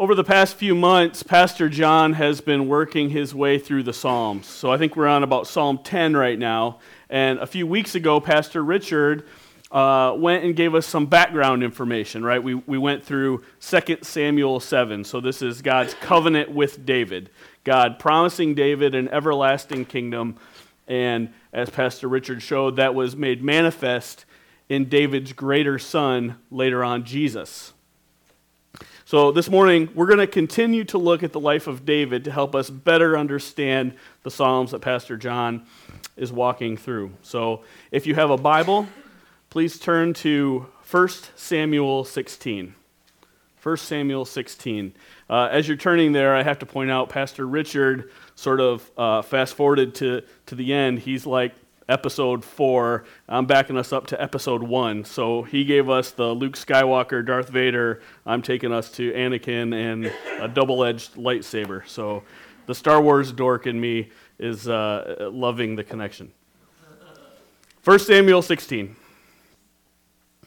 Over the past few months, Pastor John has been working his way through the Psalms. So I think we're on about Psalm 10 right now. And a few weeks ago, Pastor Richard uh, went and gave us some background information, right? We, we went through 2 Samuel 7. So this is God's covenant with David, God promising David an everlasting kingdom. And as Pastor Richard showed, that was made manifest in David's greater son later on, Jesus. So, this morning, we're going to continue to look at the life of David to help us better understand the Psalms that Pastor John is walking through. So, if you have a Bible, please turn to 1 Samuel 16. 1 Samuel 16. Uh, as you're turning there, I have to point out Pastor Richard sort of uh, fast forwarded to, to the end. He's like episode four. I'm backing us up to episode one. So he gave us the Luke Skywalker, Darth Vader. I'm taking us to Anakin and a double edged lightsaber. So the Star Wars dork in me is uh, loving the connection. 1 Samuel 16.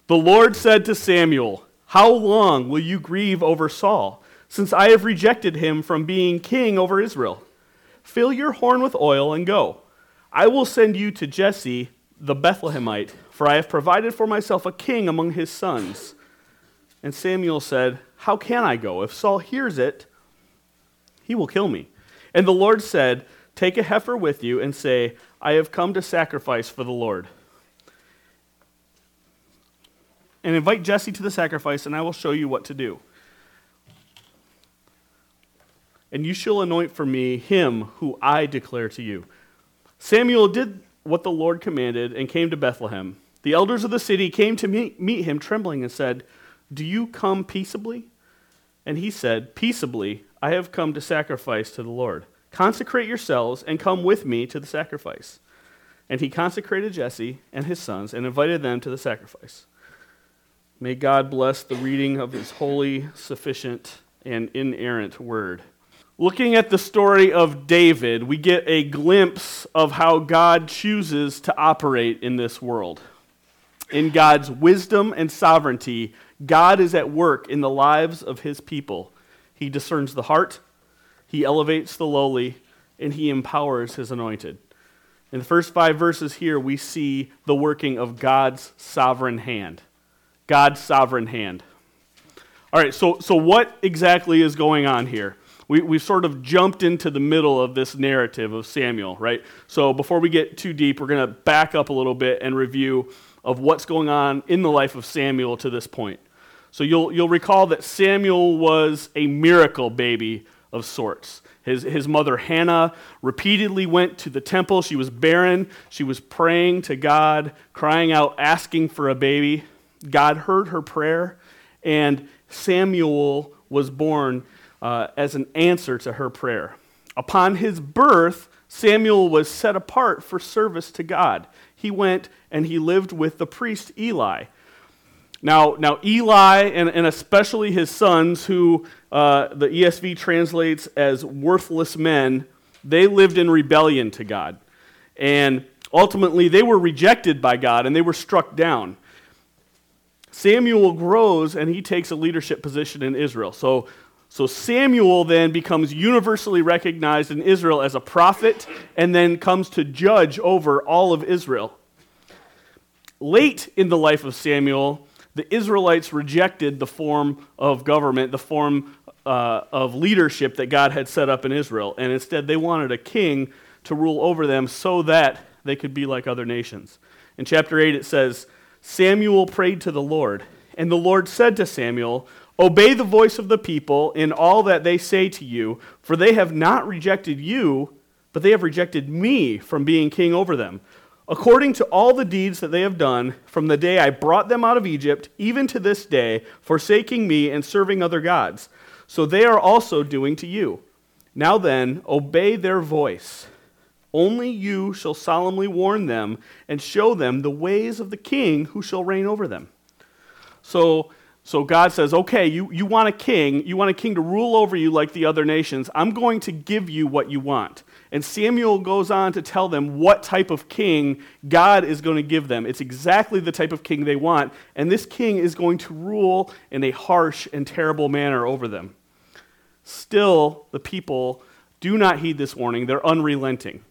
The Lord said to Samuel, How long will you grieve over Saul, since I have rejected him from being king over Israel? Fill your horn with oil and go. I will send you to Jesse the Bethlehemite, for I have provided for myself a king among his sons. And Samuel said, How can I go? If Saul hears it, he will kill me. And the Lord said, Take a heifer with you and say, I have come to sacrifice for the Lord. And invite Jesse to the sacrifice, and I will show you what to do. And you shall anoint for me him who I declare to you. Samuel did what the Lord commanded and came to Bethlehem. The elders of the city came to meet, him trembling and said, Do you come peaceably? And he said, Peaceably, I have come to sacrifice to the Lord. Consecrate yourselves and come with me to the sacrifice. And he consecrated Jesse and his sons and invited them to the sacrifice. May God bless the reading of his holy, sufficient, and inerrant word. Looking at the story of David, we get a glimpse of how God chooses to operate in this world. In God's wisdom and sovereignty, God is at work in the lives of his people. He discerns the heart, he elevates the lowly, and he empowers his anointed. In the first five verses here, we see the working of God's sovereign hand. God's sovereign hand. All right, so, so what exactly is going on here? We, we've sort of jumped into the middle of this narrative of Samuel, right? So before we get too deep, we're going to back up a little bit and review of what's going on in the life of Samuel to this point. So you'll, you'll recall that Samuel was a miracle baby of sorts. His, his mother Hannah repeatedly went to the temple. She was barren. She was praying to God, crying out, asking for a baby. God heard her prayer, and Samuel was born uh, as an answer to her prayer. Upon his birth, Samuel was set apart for service to God. He went and he lived with the priest Eli. Now, now Eli and, and especially his sons, who uh, the ESV translates as worthless men, they lived in rebellion to God. And ultimately, they were rejected by God and they were struck down. Samuel grows and he takes a leadership position in Israel. So so Samuel then becomes universally recognized in Israel as a prophet and then comes to judge over all of Israel. Late in the life of Samuel, the Israelites rejected the form of government, the form uh, of leadership that God had set up in Israel, and instead they wanted a king to rule over them so that they could be like other nations. In chapter 8, it says, Samuel prayed to the Lord, and the Lord said to Samuel, Obey the voice of the people in all that they say to you, for they have not rejected you, but they have rejected me from being king over them. According to all the deeds that they have done from the day I brought them out of Egypt, even to this day, forsaking me and serving other gods. So they are also doing to you. Now then, obey their voice. Only you shall solemnly warn them and show them the ways of the king who shall reign over them. So, so God says, okay, you, you want a king. You want a king to rule over you like the other nations. I'm going to give you what you want. And Samuel goes on to tell them what type of king God is going to give them. It's exactly the type of king they want. And this king is going to rule in a harsh and terrible manner over them. Still, the people do not heed this warning. They're unrelenting.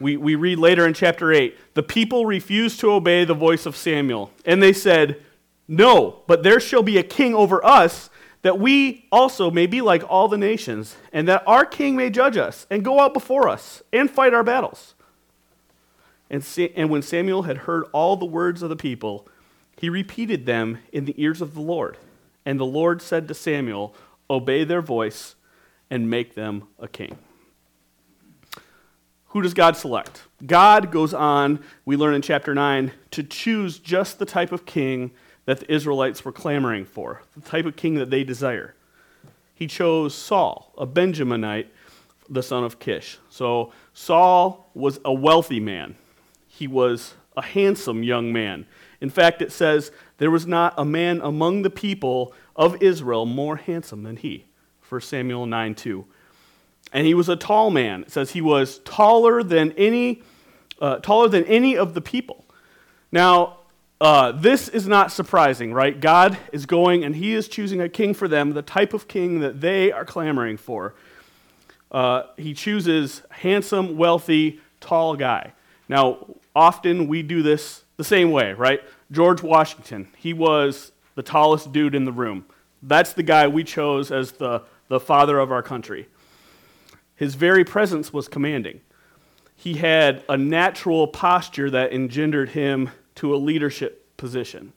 We, we read later in chapter 8 the people refused to obey the voice of Samuel, and they said, No, but there shall be a king over us, that we also may be like all the nations, and that our king may judge us, and go out before us, and fight our battles. And, and when Samuel had heard all the words of the people, he repeated them in the ears of the Lord. And the Lord said to Samuel, Obey their voice and make them a king. Who does God select? God goes on, we learn in chapter 9, to choose just the type of king that the Israelites were clamoring for, the type of king that they desire. He chose Saul, a Benjaminite, the son of Kish. So Saul was a wealthy man. He was a handsome young man. In fact, it says, There was not a man among the people of Israel more handsome than he. 1 Samuel 9 2. And he was a tall man. It says he was taller than any, uh, taller than any of the people. Now, uh, this is not surprising, right? God is going and he is choosing a king for them, the type of king that they are clamoring for. Uh, he chooses handsome, wealthy, tall guy. Now, often we do this the same way, right? George Washington, he was the tallest dude in the room. That's the guy we chose as the the father of our country. His very presence was commanding. He had a natural posture that engendered him to a leadership position.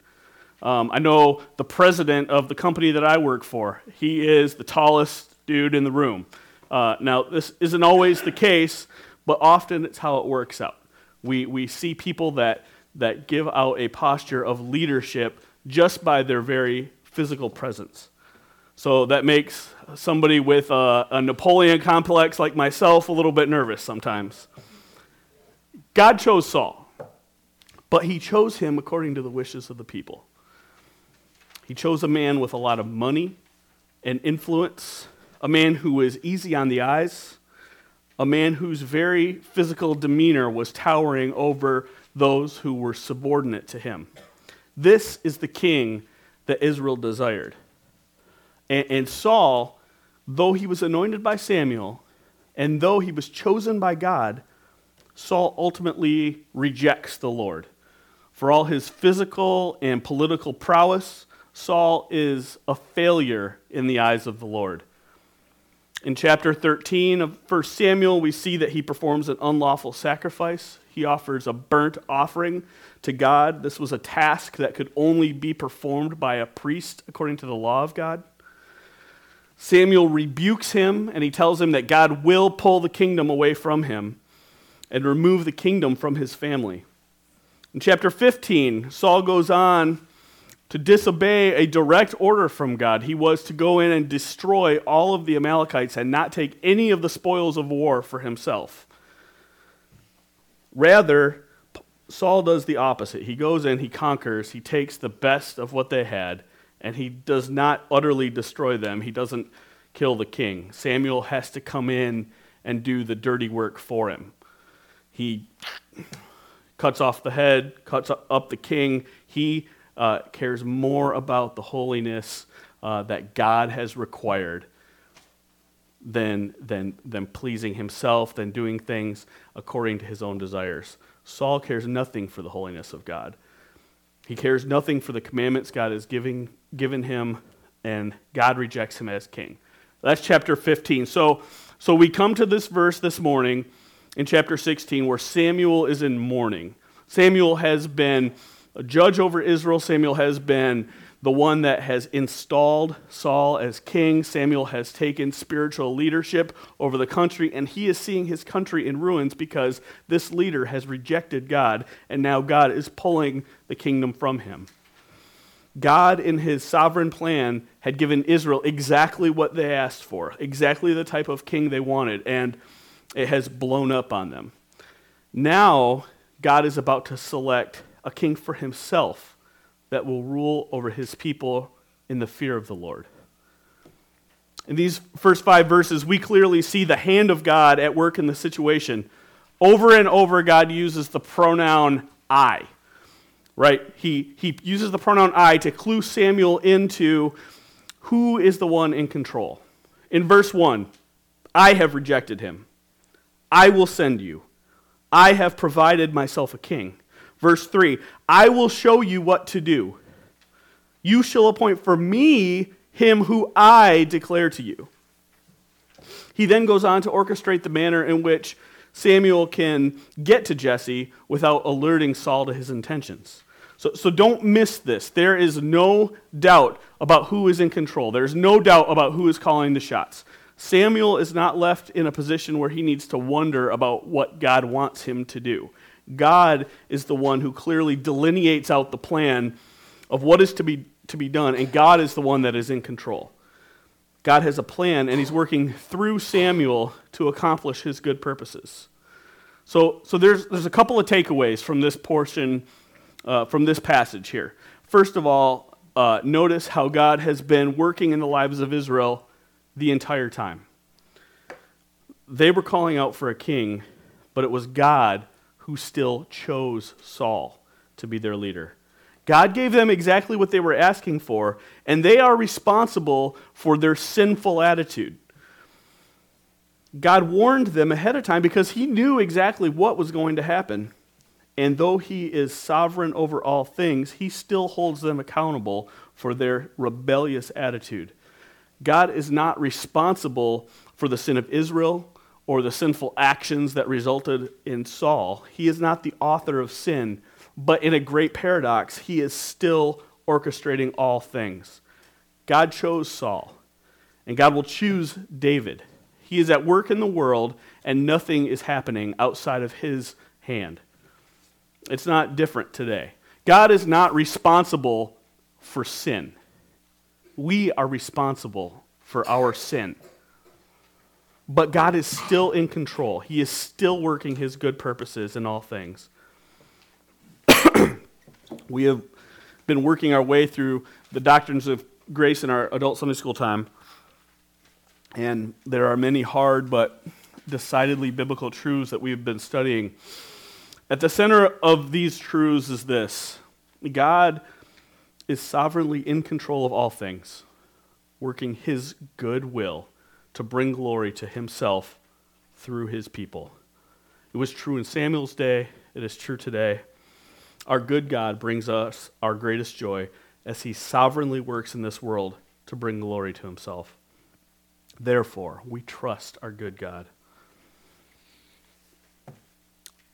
Um, I know the president of the company that I work for, he is the tallest dude in the room. Uh, now, this isn't always the case, but often it's how it works out. We, we see people that, that give out a posture of leadership just by their very physical presence. So that makes somebody with a, a, Napoleon complex like myself a little bit nervous sometimes. God chose Saul, but he chose him according to the wishes of the people. He chose a man with a lot of money and influence, a man who was easy on the eyes, a man whose very physical demeanor was towering over those who were subordinate to him. This is the king that Israel desired. And, and Saul, though he was anointed by Samuel, and though he was chosen by God, Saul ultimately rejects the Lord. For all his physical and political prowess, Saul is a failure in the eyes of the Lord. In chapter 13 of 1 Samuel, we see that he performs an unlawful sacrifice. He offers a burnt offering to God. This was a task that could only be performed by a priest according to the law of God. Samuel rebukes him and he tells him that God will pull the kingdom away from him and remove the kingdom from his family. In chapter 15, Saul goes on to disobey a direct order from God. He was to go in and destroy all of the Amalekites and not take any of the spoils of war for himself. Rather, Saul does the opposite. He goes in, he conquers, he takes the best of what they had and he does not utterly destroy them. He doesn't kill the king. Samuel has to come in and do the dirty work for him. He cuts off the head, cuts up the king. He uh, cares more about the holiness uh, that God has required than, than, than pleasing himself, than doing things according to his own desires. Saul cares nothing for the holiness of God. He cares nothing for the commandments God is giving, given him, and God rejects him as king. That's chapter 15. So, so we come to this verse this morning in chapter 16 where Samuel is in mourning. Samuel has been a judge over Israel, Samuel has been the one that has installed Saul as king. Samuel has taken spiritual leadership over the country, and he is seeing his country in ruins because this leader has rejected God, and now God is pulling the kingdom from him. God, in his sovereign plan, had given Israel exactly what they asked for, exactly the type of king they wanted, and it has blown up on them. Now, God is about to select a king for himself that will rule over his people in the fear of the Lord. In these first five verses, we clearly see the hand of God at work in the situation. Over and over, God uses the pronoun I. Right? He, he uses the pronoun I to clue Samuel into who is the one in control. In verse 1, I have rejected him. I will send you. I have provided myself a king. Verse 3, I will show you what to do. You shall appoint for me him who I declare to you. He then goes on to orchestrate the manner in which Samuel can get to Jesse without alerting Saul to his intentions. So, so don't miss this. There is no doubt about who is in control. There's no doubt about who is calling the shots. Samuel is not left in a position where he needs to wonder about what God wants him to do. God is the one who clearly delineates out the plan of what is to be, to be done, and God is the one that is in control. God has a plan, and He's working through Samuel to accomplish His good purposes. So, so there's, there's a couple of takeaways from this portion, uh, from this passage here. First of all, uh, notice how God has been working in the lives of Israel the entire time. They were calling out for a king, but it was God who still chose Saul to be their leader. God gave them exactly what they were asking for, and they are responsible for their sinful attitude. God warned them ahead of time because he knew exactly what was going to happen. And though he is sovereign over all things, he still holds them accountable for their rebellious attitude. God is not responsible for the sin of Israel or the sinful actions that resulted in Saul. He is not the author of sin but in a great paradox, he is still orchestrating all things. God chose Saul, and God will choose David. He is at work in the world, and nothing is happening outside of his hand. It's not different today. God is not responsible for sin. We are responsible for our sin. But God is still in control. He is still working his good purposes in all things. we have been working our way through the doctrines of grace in our adult Sunday school time. And there are many hard but decidedly biblical truths that we've been studying. At the center of these truths is this God is sovereignly in control of all things, working his good will to bring glory to himself through his people. It was true in Samuel's day, it is true today. Our good God brings us our greatest joy as he sovereignly works in this world to bring glory to himself. Therefore, we trust our good God.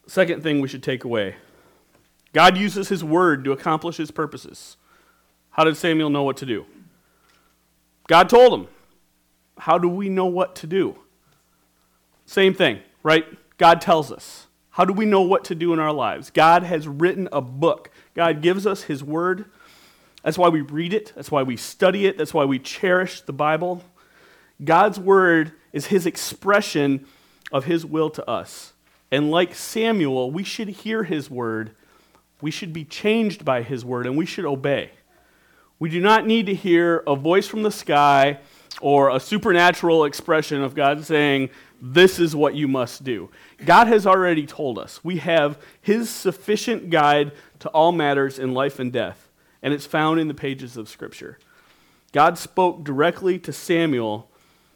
Second thing we should take away God uses his word to accomplish his purposes. How did Samuel know what to do? God told him. How do we know what to do? Same thing, right? God tells us. How do we know what to do in our lives? God has written a book. God gives us His Word. That's why we read it. That's why we study it. That's why we cherish the Bible. God's Word is His expression of His will to us. And like Samuel, we should hear His Word. We should be changed by His Word, and we should obey. We do not need to hear a voice from the sky or a supernatural expression of God saying, This is what you must do. God has already told us. We have His sufficient guide to all matters in life and death, and it's found in the pages of Scripture. God spoke directly to Samuel.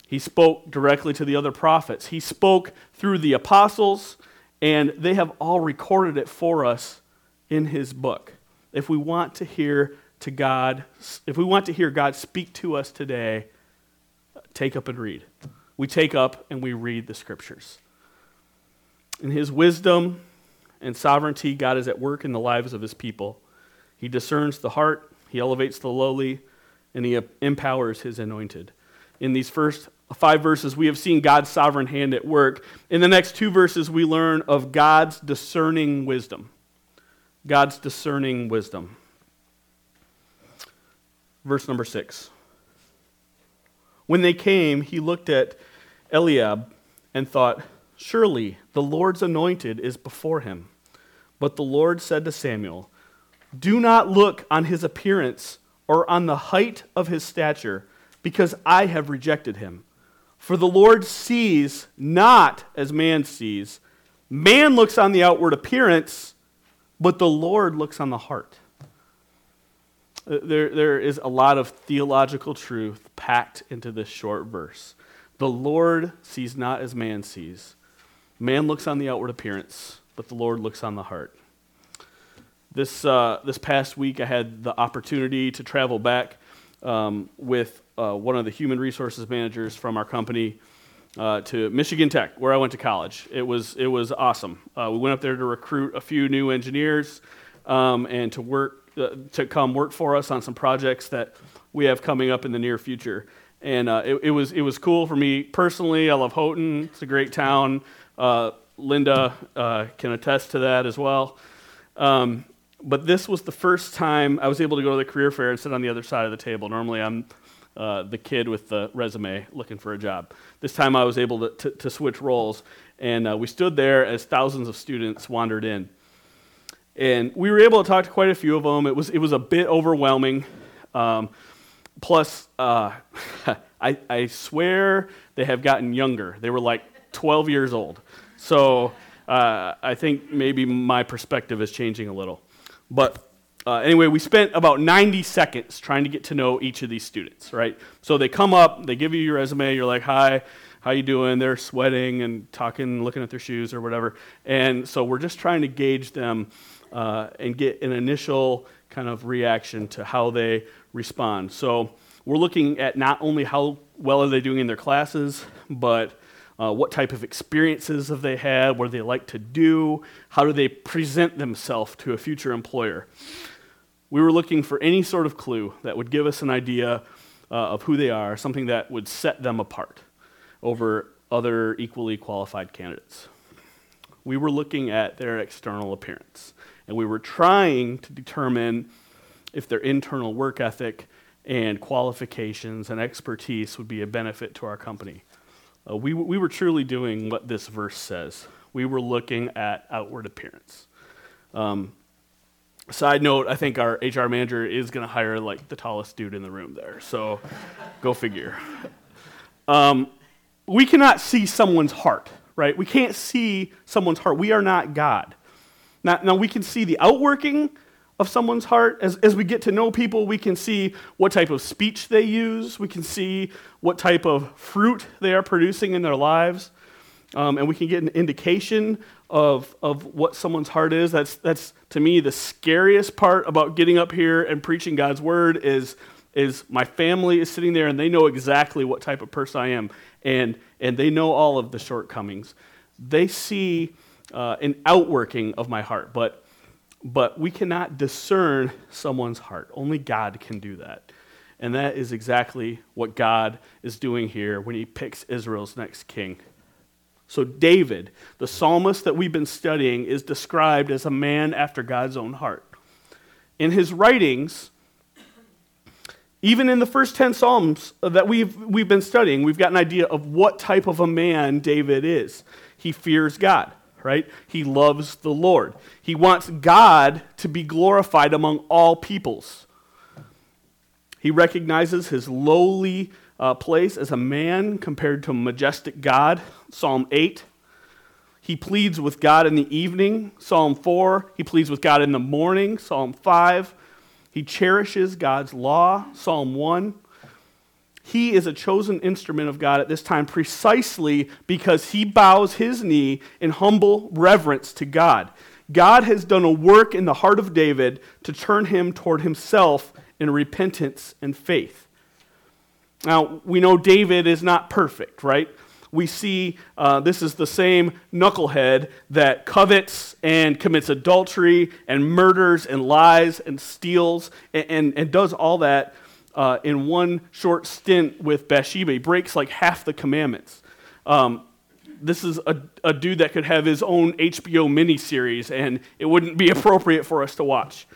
He spoke directly to the other prophets. He spoke through the apostles, and they have all recorded it for us in His book. If we want to hear to God, if we want to hear God speak to us today, take up and read. We take up and we read the scriptures. In his wisdom and sovereignty, God is at work in the lives of his people. He discerns the heart, he elevates the lowly, and he empowers his anointed. In these first five verses, we have seen God's sovereign hand at work. In the next two verses, we learn of God's discerning wisdom. God's discerning wisdom. Verse number six. When they came, he looked at Eliab and thought, Surely the Lord's anointed is before him. But the Lord said to Samuel, Do not look on his appearance or on the height of his stature, because I have rejected him. For the Lord sees not as man sees. Man looks on the outward appearance, but the Lord looks on the heart. There, there is a lot of theological truth packed into this short verse. The Lord sees not as man sees. Man looks on the outward appearance, but the Lord looks on the heart. This, uh, this past week, I had the opportunity to travel back um, with uh, one of the human resources managers from our company uh, to Michigan Tech, where I went to college. It was, it was awesome. Uh, we went up there to recruit a few new engineers um, and to work to come work for us on some projects that we have coming up in the near future. And uh, it, it was it was cool for me personally. I love Houghton; it's a great town. Uh, Linda uh, can attest to that as well. Um, but this was the first time I was able to go to the career fair and sit on the other side of the table. Normally, I'm uh, the kid with the resume looking for a job. This time, I was able to, to, to switch roles, and uh, we stood there as thousands of students wandered in. And we were able to talk to quite a few of them. It was, it was a bit overwhelming. Um, plus, uh, I, I swear they have gotten younger. They were like 12 years old. So uh, I think maybe my perspective is changing a little. But uh, anyway, we spent about 90 seconds trying to get to know each of these students, right? So they come up, they give you your resume, you're like, hi, how you doing? They're sweating and talking, looking at their shoes or whatever. And so we're just trying to gauge them uh, and get an initial kind of reaction to how they respond. So we're looking at not only how well are they doing in their classes, but uh, what type of experiences have they had? What do they like to do? How do they present themselves to a future employer? We were looking for any sort of clue that would give us an idea uh, of who they are, something that would set them apart over other equally qualified candidates. We were looking at their external appearance, and we were trying to determine if their internal work ethic and qualifications and expertise would be a benefit to our company. Uh, we, we were truly doing what this verse says. We were looking at outward appearance. Um, side note, I think our HR manager is going to hire like the tallest dude in the room there. So go figure. Um, we cannot see someone's heart, right? We can't see someone's heart. We are not God. Now, now we can see the outworking of someone's heart. As, as we get to know people, we can see what type of speech they use, we can see what type of fruit they are producing in their lives, um, and we can get an indication of, of what someone's heart is. That's, that's, to me, the scariest part about getting up here and preaching God's word is, is my family is sitting there and they know exactly what type of person I am, and, and they know all of the shortcomings. They see uh, an outworking of my heart, but but we cannot discern someone's heart. Only God can do that. And that is exactly what God is doing here when he picks Israel's next king. So, David, the psalmist that we've been studying, is described as a man after God's own heart. In his writings, even in the first 10 Psalms that we've, we've been studying, we've got an idea of what type of a man David is. He fears God right? He loves the Lord. He wants God to be glorified among all peoples. He recognizes his lowly uh, place as a man compared to a majestic God, Psalm 8. He pleads with God in the evening, Psalm 4. He pleads with God in the morning, Psalm 5. He cherishes God's law, Psalm 1 he is a chosen instrument of God at this time precisely because he bows his knee in humble reverence to God. God has done a work in the heart of David to turn him toward himself in repentance and faith. Now, we know David is not perfect, right? We see uh, this is the same knucklehead that covets and commits adultery and murders and lies and steals and, and, and does all that uh, in one short stint with Bathsheba. He breaks like half the commandments. Um, this is a, a dude that could have his own HBO miniseries, and it wouldn't be appropriate for us to watch.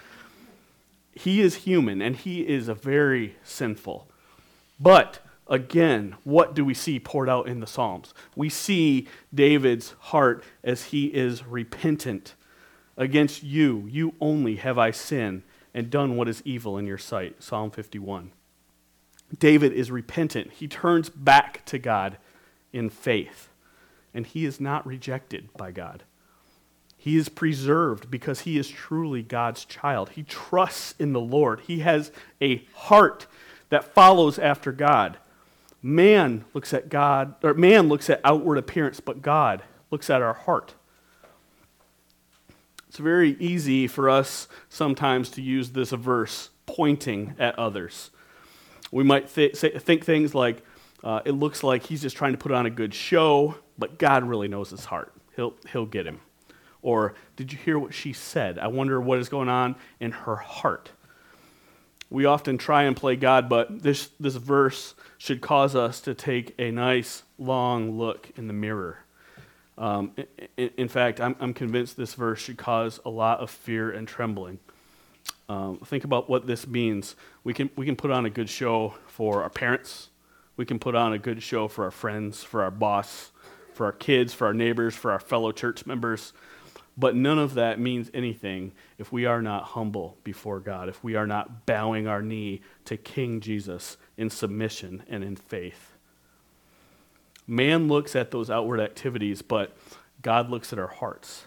He is human, and he is a very sinful. But again, what do we see poured out in the Psalms? We see David's heart as he is repentant. Against you, you only have I sinned and done what is evil in your sight. Psalm 51. David is repentant. He turns back to God in faith, and he is not rejected by God. He is preserved because he is truly God's child. He trusts in the Lord. He has a heart that follows after God. Man looks at God, or man looks at outward appearance, but God looks at our heart. It's very easy for us sometimes to use this verse pointing at others. We might th- say, think things like, uh, it looks like he's just trying to put on a good show, but God really knows his heart. He'll, he'll get him. Or, did you hear what she said? I wonder what is going on in her heart. We often try and play God, but this, this verse should cause us to take a nice, long look in the mirror. Um, in, in, fact, I'm, I'm, convinced this verse should cause a lot of fear and trembling. Um, think about what this means. We can, we can put on a good show for our parents, we can put on a good show for our friends, for our boss, for our kids, for our neighbors, for our fellow church members. But none of that means anything if we are not humble before God, if we are not bowing our knee to King Jesus in submission and in faith. Man looks at those outward activities, but God looks at our hearts.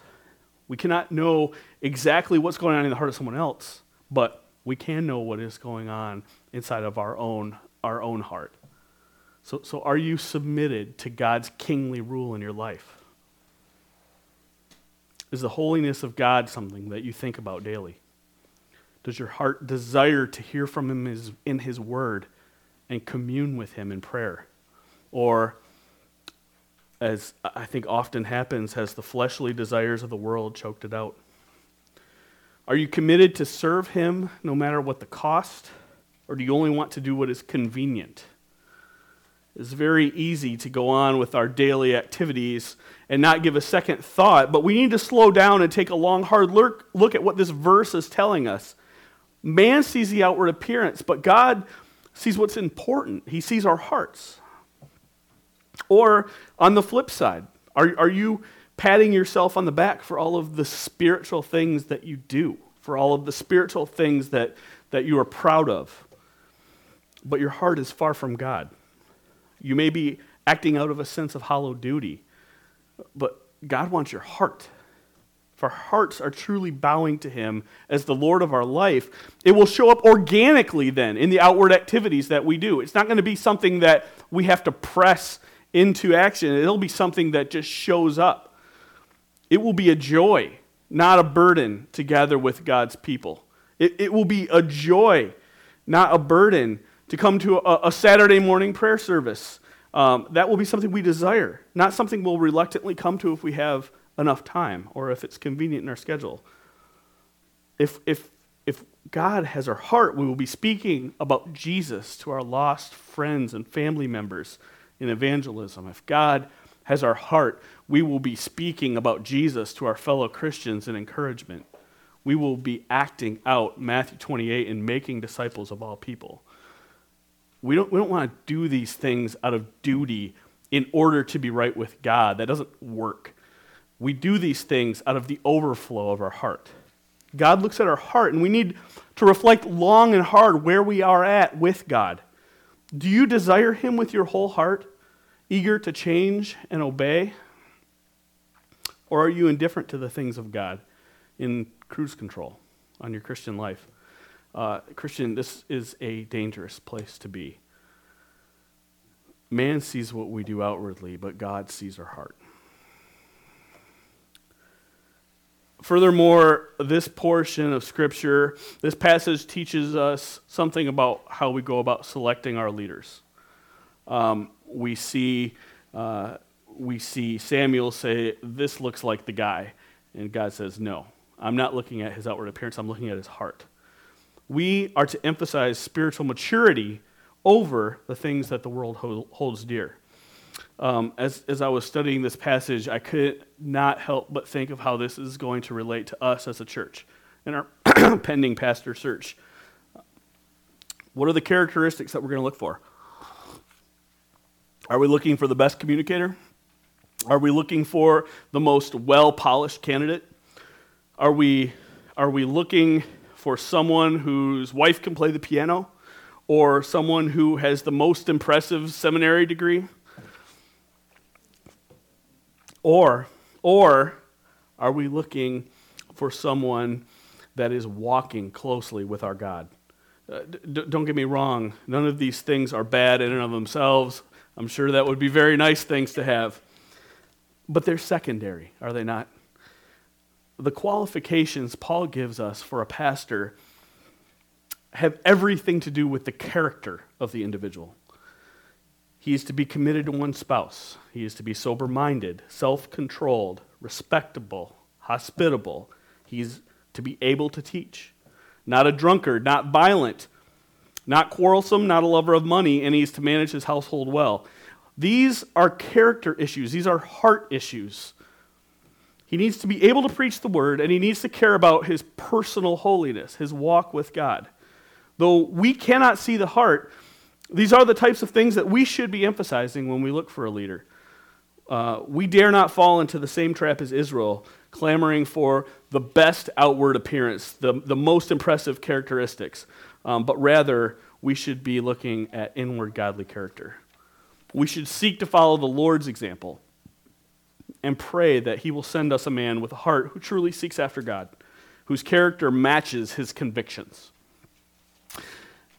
We cannot know exactly what's going on in the heart of someone else, but we can know what is going on inside of our own, our own heart. So, so are you submitted to God's kingly rule in your life? Is the holiness of God something that you think about daily? Does your heart desire to hear from Him in His Word and commune with Him in prayer? Or, as I think often happens, has the fleshly desires of the world choked it out? Are you committed to serve Him no matter what the cost? Or do you only want to do what is convenient? It's very easy to go on with our daily activities and not give a second thought, but we need to slow down and take a long, hard look, look at what this verse is telling us. Man sees the outward appearance, but God sees what's important. He sees our hearts. Or on the flip side, are, are you patting yourself on the back for all of the spiritual things that you do, for all of the spiritual things that, that you are proud of? But your heart is far from God. You may be acting out of a sense of hollow duty, but God wants your heart. If our hearts are truly bowing to Him as the Lord of our life, it will show up organically then in the outward activities that we do. It's not going to be something that we have to press into action, it'll be something that just shows up. It will be a joy, not a burden to gather with God's people. It, it will be a joy, not a burden to come to a, a Saturday morning prayer service. Um, that will be something we desire, not something we'll reluctantly come to if we have enough time or if it's convenient in our schedule. If, if, if God has our heart, we will be speaking about Jesus to our lost friends and family members in evangelism. If God has our heart, we will be speaking about Jesus to our fellow Christians in encouragement. We will be acting out Matthew 28 and making disciples of all people. We don't, we don't want to do these things out of duty in order to be right with God. That doesn't work. We do these things out of the overflow of our heart. God looks at our heart, and we need to reflect long and hard where we are at with God. Do you desire Him with your whole heart, eager to change and obey? Or are you indifferent to the things of God in cruise control on your Christian life? Uh, Christian, this is a dangerous place to be. Man sees what we do outwardly, but God sees our heart. Furthermore, this portion of Scripture, this passage teaches us something about how we go about selecting our leaders. Um, we, see, uh, we see Samuel say, This looks like the guy. And God says, No, I'm not looking at his outward appearance, I'm looking at his heart we are to emphasize spiritual maturity over the things that the world holds dear. Um, as, as I was studying this passage, I could not help but think of how this is going to relate to us as a church in our pending pastor search. What are the characteristics that we're going to look for? Are we looking for the best communicator? Are we looking for the most well polished candidate? Are we, are we looking for someone whose wife can play the piano or someone who has the most impressive seminary degree? Or, or Are we looking for someone that is walking closely with our God? Uh, d- don't get me wrong, none of these things are bad in and of themselves. I'm sure that would be very nice things to have. But they're secondary, are they not? The qualifications Paul gives us for a pastor have everything to do with the character of the individual. He is to be committed to one spouse. He is to be sober minded, self controlled, respectable, hospitable. He's to be able to teach. Not a drunkard, not violent, not quarrelsome, not a lover of money, and he's to manage his household well. These are character issues, these are heart issues. He needs to be able to preach the word, and he needs to care about his personal holiness, his walk with God. Though we cannot see the heart, these are the types of things that we should be emphasizing when we look for a leader. Uh, we dare not fall into the same trap as Israel, clamoring for the best outward appearance, the, the most impressive characteristics, um, but rather we should be looking at inward godly character. We should seek to follow the Lord's example and pray that He will send us a man with a heart who truly seeks after God, whose character matches his convictions.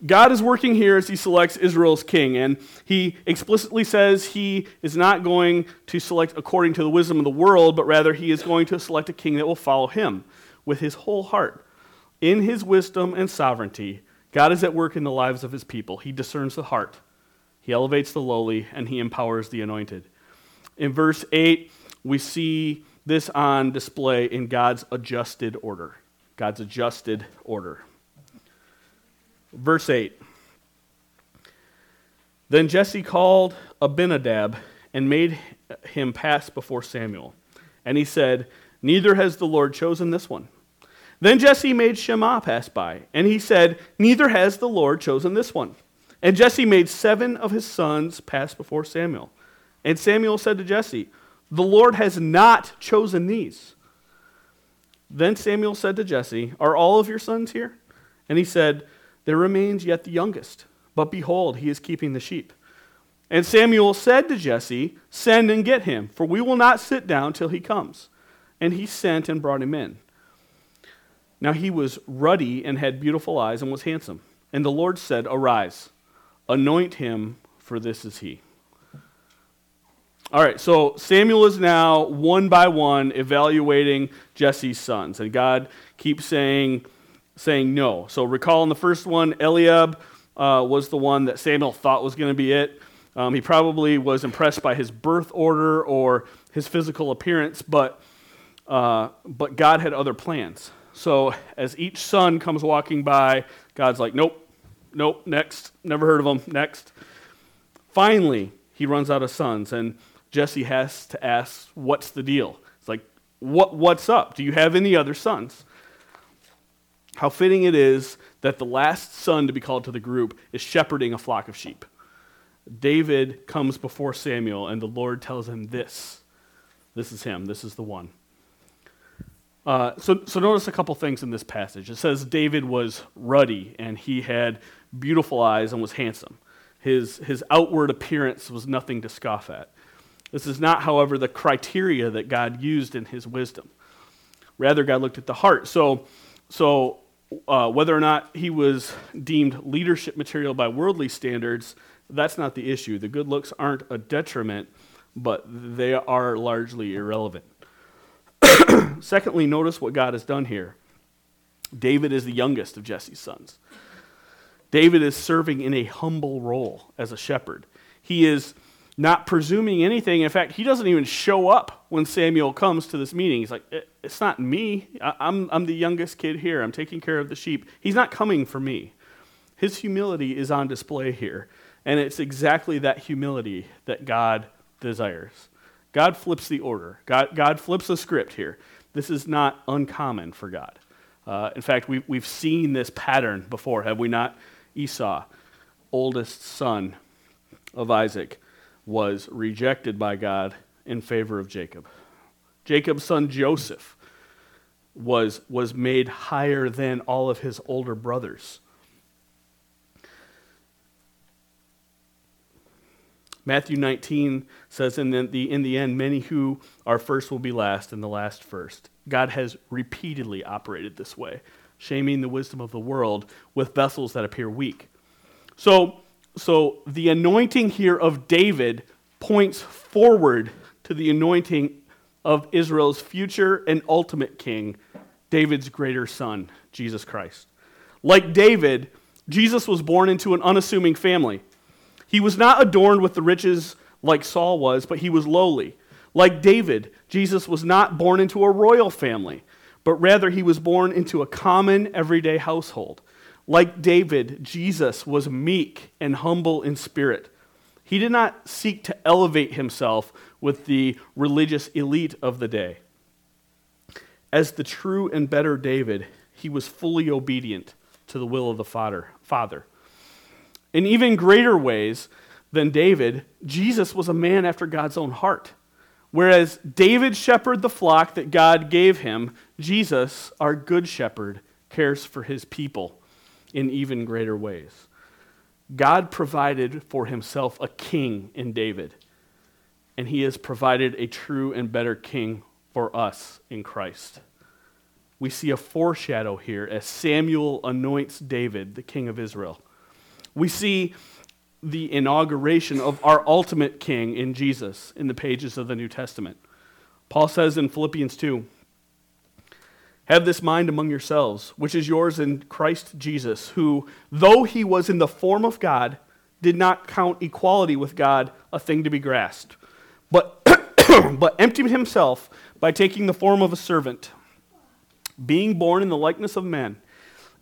God is working here as he selects Israel's king, and he explicitly says he is not going to select according to the wisdom of the world, but rather he is going to select a king that will follow him with his whole heart. In his wisdom and sovereignty, God is at work in the lives of his people. He discerns the heart, he elevates the lowly, and he empowers the anointed. In verse 8, we see this on display in God's adjusted order. God's adjusted order. Verse 8 Then Jesse called Abinadab and made him pass before Samuel. And he said, Neither has the Lord chosen this one. Then Jesse made Shammah pass by, and he said, Neither has the Lord chosen this one. And Jesse made seven of his sons pass before Samuel. And Samuel said to Jesse, The Lord has not chosen these. Then Samuel said to Jesse, Are all of your sons here? And he said, there remains yet the youngest, but behold, he is keeping the sheep. And Samuel said to Jesse, Send and get him, for we will not sit down till he comes. And he sent and brought him in. Now he was ruddy and had beautiful eyes and was handsome. And the Lord said, Arise, anoint him, for this is he. All right, so Samuel is now one by one evaluating Jesse's sons. And God keeps saying, saying no. So recall in the first one, Eliab uh, was the one that Samuel thought was going to be it. Um, he probably was impressed by his birth order or his physical appearance, but, uh, but God had other plans. So as each son comes walking by, God's like, nope, nope, next, never heard of him, next. Finally, he runs out of sons, and Jesse has to ask, what's the deal? It's like, what, what's up? Do you have any other sons? How fitting it is that the last son to be called to the group is shepherding a flock of sheep. David comes before Samuel, and the Lord tells him this. This is him. This is the one. Uh, so, so notice a couple things in this passage. It says David was ruddy, and he had beautiful eyes and was handsome. His, his outward appearance was nothing to scoff at. This is not, however, the criteria that God used in his wisdom. Rather, God looked at the heart. So, so uh, whether or not he was deemed leadership material by worldly standards, that's not the issue. The good looks aren't a detriment, but they are largely irrelevant. Secondly, notice what God has done here. David is the youngest of Jesse's sons. David is serving in a humble role as a shepherd. He is not presuming anything. In fact, he doesn't even show up when Samuel comes to this meeting. He's like, It's not me. I'm, I'm the youngest kid here. I'm taking care of the sheep. He's not coming for me. His humility is on display here. And it's exactly that humility that God desires. God flips the order, God, God flips the script here. This is not uncommon for God. Uh, in fact, we, we've seen this pattern before, have we not? Esau, oldest son of Isaac was rejected by God in favor of Jacob. Jacob's son Joseph was, was made higher than all of his older brothers. Matthew 19 says, in the, in the end, many who are first will be last, and the last first. God has repeatedly operated this way, shaming the wisdom of the world with vessels that appear weak. So, so the anointing here of David points forward to the anointing of Israel's future and ultimate king, David's greater son, Jesus Christ. Like David, Jesus was born into an unassuming family. He was not adorned with the riches like Saul was, but he was lowly. Like David, Jesus was not born into a royal family, but rather he was born into a common, everyday household. Like David, Jesus was meek and humble in spirit. He did not seek to elevate himself with the religious elite of the day. As the true and better David, he was fully obedient to the will of the Father. In even greater ways than David, Jesus was a man after God's own heart. Whereas David shepherded the flock that God gave him, Jesus, our good shepherd, cares for his people in even greater ways. God provided for himself a king in David, and he has provided a true and better king for us in Christ. We see a foreshadow here as Samuel anoints David, the king of Israel. We see the inauguration of our ultimate king in Jesus in the pages of the New Testament. Paul says in Philippians 2 have this mind among yourselves, which is yours in Christ Jesus, who, though he was in the form of God, did not count equality with God a thing to be grasped, but, but emptied himself by taking the form of a servant, being born in the likeness of men.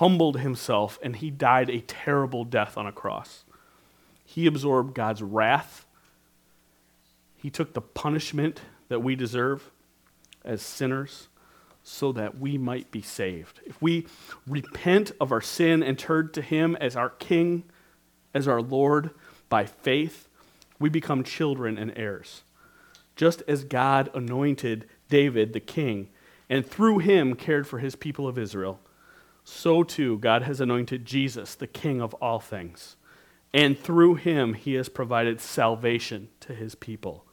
humbled himself and he died a terrible death on a cross. He absorbed God's wrath. He took the punishment that we deserve as sinners so that we might be saved. If we repent of our sin and turn to Him as our King, as our Lord, by faith, we become children and heirs. Just as God anointed David the king and through him cared for his people of Israel, so too God has anointed Jesus the king of all things. And through him he has provided salvation to his people.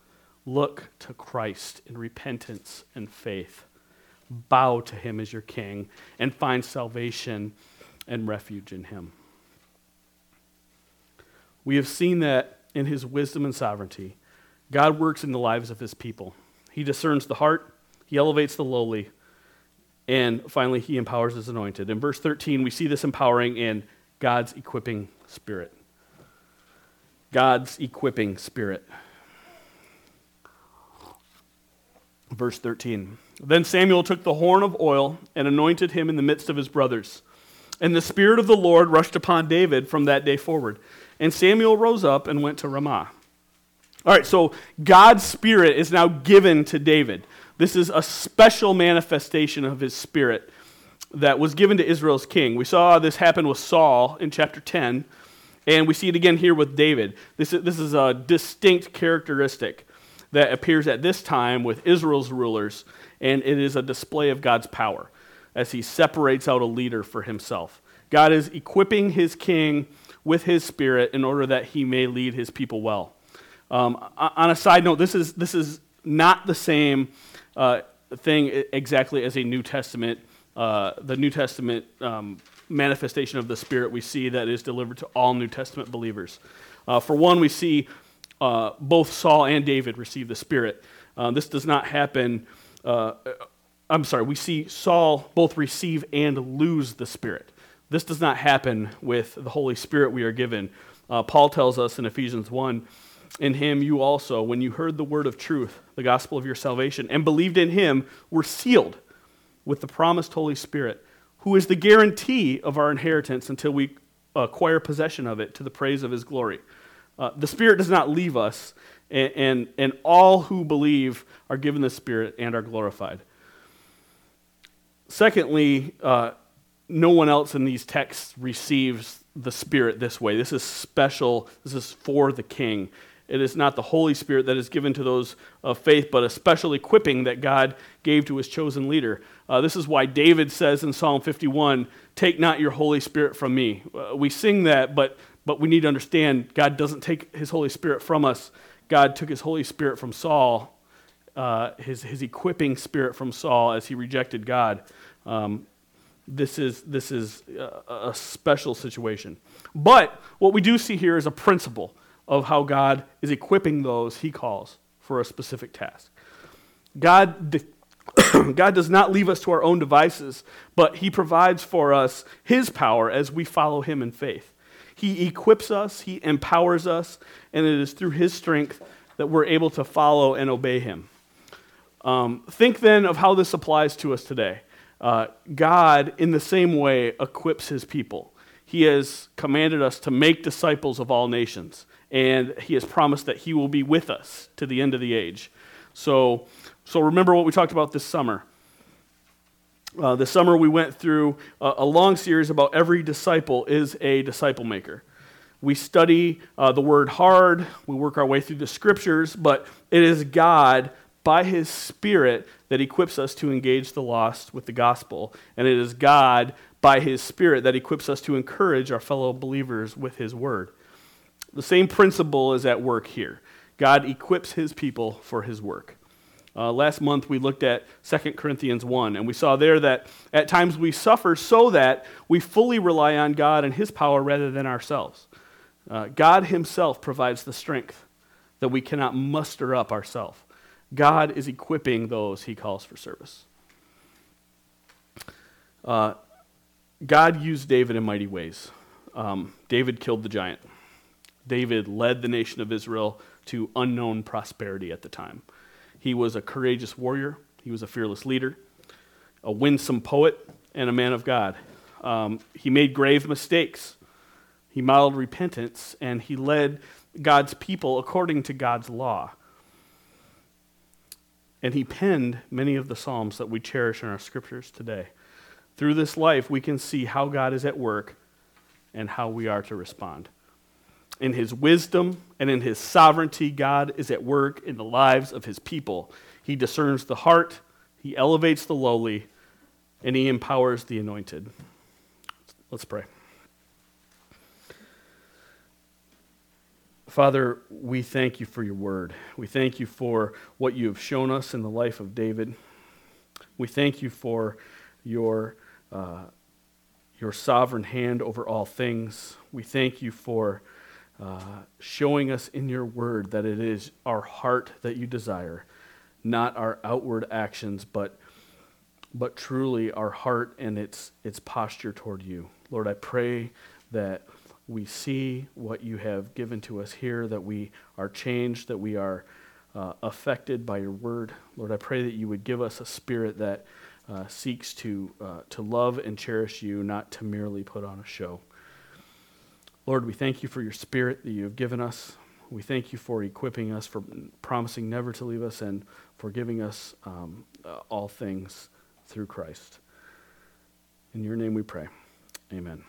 Look to Christ in repentance and faith. Bow to him as your king and find salvation and refuge in him. We have seen that in his wisdom and sovereignty, God works in the lives of his people. He discerns the heart, he elevates the lowly, and finally, he empowers his anointed. In verse 13, we see this empowering in God's equipping spirit. God's equipping spirit. Verse 13 Then Samuel took the horn of oil and anointed him in the midst of his brothers. And the Spirit of the Lord rushed upon David from that day forward. And Samuel rose up and went to Ramah. All right, so God's Spirit is now given to David. This is a special manifestation of his Spirit that was given to Israel's king. We saw this happen with Saul in chapter 10, and we see it again here with David. This is, this is a distinct characteristic that appears at this time with Israel's rulers, and it is a display of God's power as he separates out a leader for himself. God is equipping his king with his spirit in order that he may lead his people well. Um, on a side note, this is, this is not the same uh, thing exactly as a New Testament, uh, the New Testament um, manifestation of the Spirit we see that is delivered to all New Testament believers. Uh, for one, we see uh, both Saul and David receive the Spirit. Uh, this does not happen. I'm sorry, we see Saul both receive and lose the Spirit. This does not happen with the Holy Spirit we are given. Paul tells us in Ephesians 1 In him you also, when you heard the word of truth, the gospel of your salvation, and believed in him, were sealed with the promised Holy Spirit, who is the guarantee of our inheritance until we acquire possession of it to the praise of his glory. Uh, the Spirit does not leave us And, and, and all who believe are given the Spirit and are glorified. Secondly, uh, no one else in these texts receives the Spirit this way. This is special, this is for the king. It is not the Holy Spirit that is given to those of faith, but a special equipping that God gave to his chosen leader. Uh, this is why David says in Psalm 51 Take not your Holy Spirit from me. Uh, we sing that, but, but we need to understand God doesn't take his Holy Spirit from us. God took his Holy Spirit from Saul, uh, his, his equipping spirit from Saul as he rejected God. Um, this is, this is a, a special situation. But what we do see here is a principle of how God is equipping those he calls for a specific task. God, de- God does not leave us to our own devices, but he provides for us his power as we follow him in faith. He equips us, he empowers us, and it is through his strength that we're able to follow and obey him. Um, think then of how this applies to us today. Uh, God, in the same way, equips his people. He has commanded us to make disciples of all nations, and he has promised that he will be with us to the end of the age. So, so remember what we talked about this summer. Uh, this summer, we went through a, a, long series about every disciple is a disciple maker. We study uh, the word hard, we work our way through the scriptures, but it is God by his Spirit that equips us to engage the lost with the gospel. And it is God, by his Spirit, that equips us to encourage our fellow believers with his word. The same principle is at work here. God equips his people for his work. Uh, last month we looked at 2 Corinthians 1, and we saw there that at times we suffer so that we fully rely on God and his power rather than ourselves. Uh, God himself provides the strength that we cannot muster up ourselves. God is equipping those he calls for service. Uh, God used David in mighty ways. Um, David killed the giant. David led the nation of Israel to unknown prosperity at the time. He was a courageous warrior, he was a fearless leader, a winsome poet, and a man of God. Um, he made grave mistakes. He modeled repentance, and he led God's people according to God's law. And he penned many of the Psalms that we cherish in our scriptures today. Through this life, we can see how God is at work and how we are to respond. In his wisdom and in his sovereignty, God is at work in the lives of his people. He discerns the heart, he elevates the lowly, and he empowers the anointed. Let's pray. Father, we thank you for your word. We thank you for what you have shown us in the life of David. We thank you for your, uh, your sovereign hand over all things. We thank you for uh, showing us in your word that it is our heart that you desire, not our outward actions, but, but truly our heart and its, its posture toward you. Lord, I pray that we see what you have given to us here, that we are changed, that we are uh, affected by your word. Lord, I pray that you would give us a spirit that uh, seeks to, uh, to love and cherish you, not to merely put on a show. Lord, we thank you for your spirit that you have given us. We thank you for equipping us, for promising never to leave us, and for giving us um, uh, all things through Christ. In your name we pray. Amen.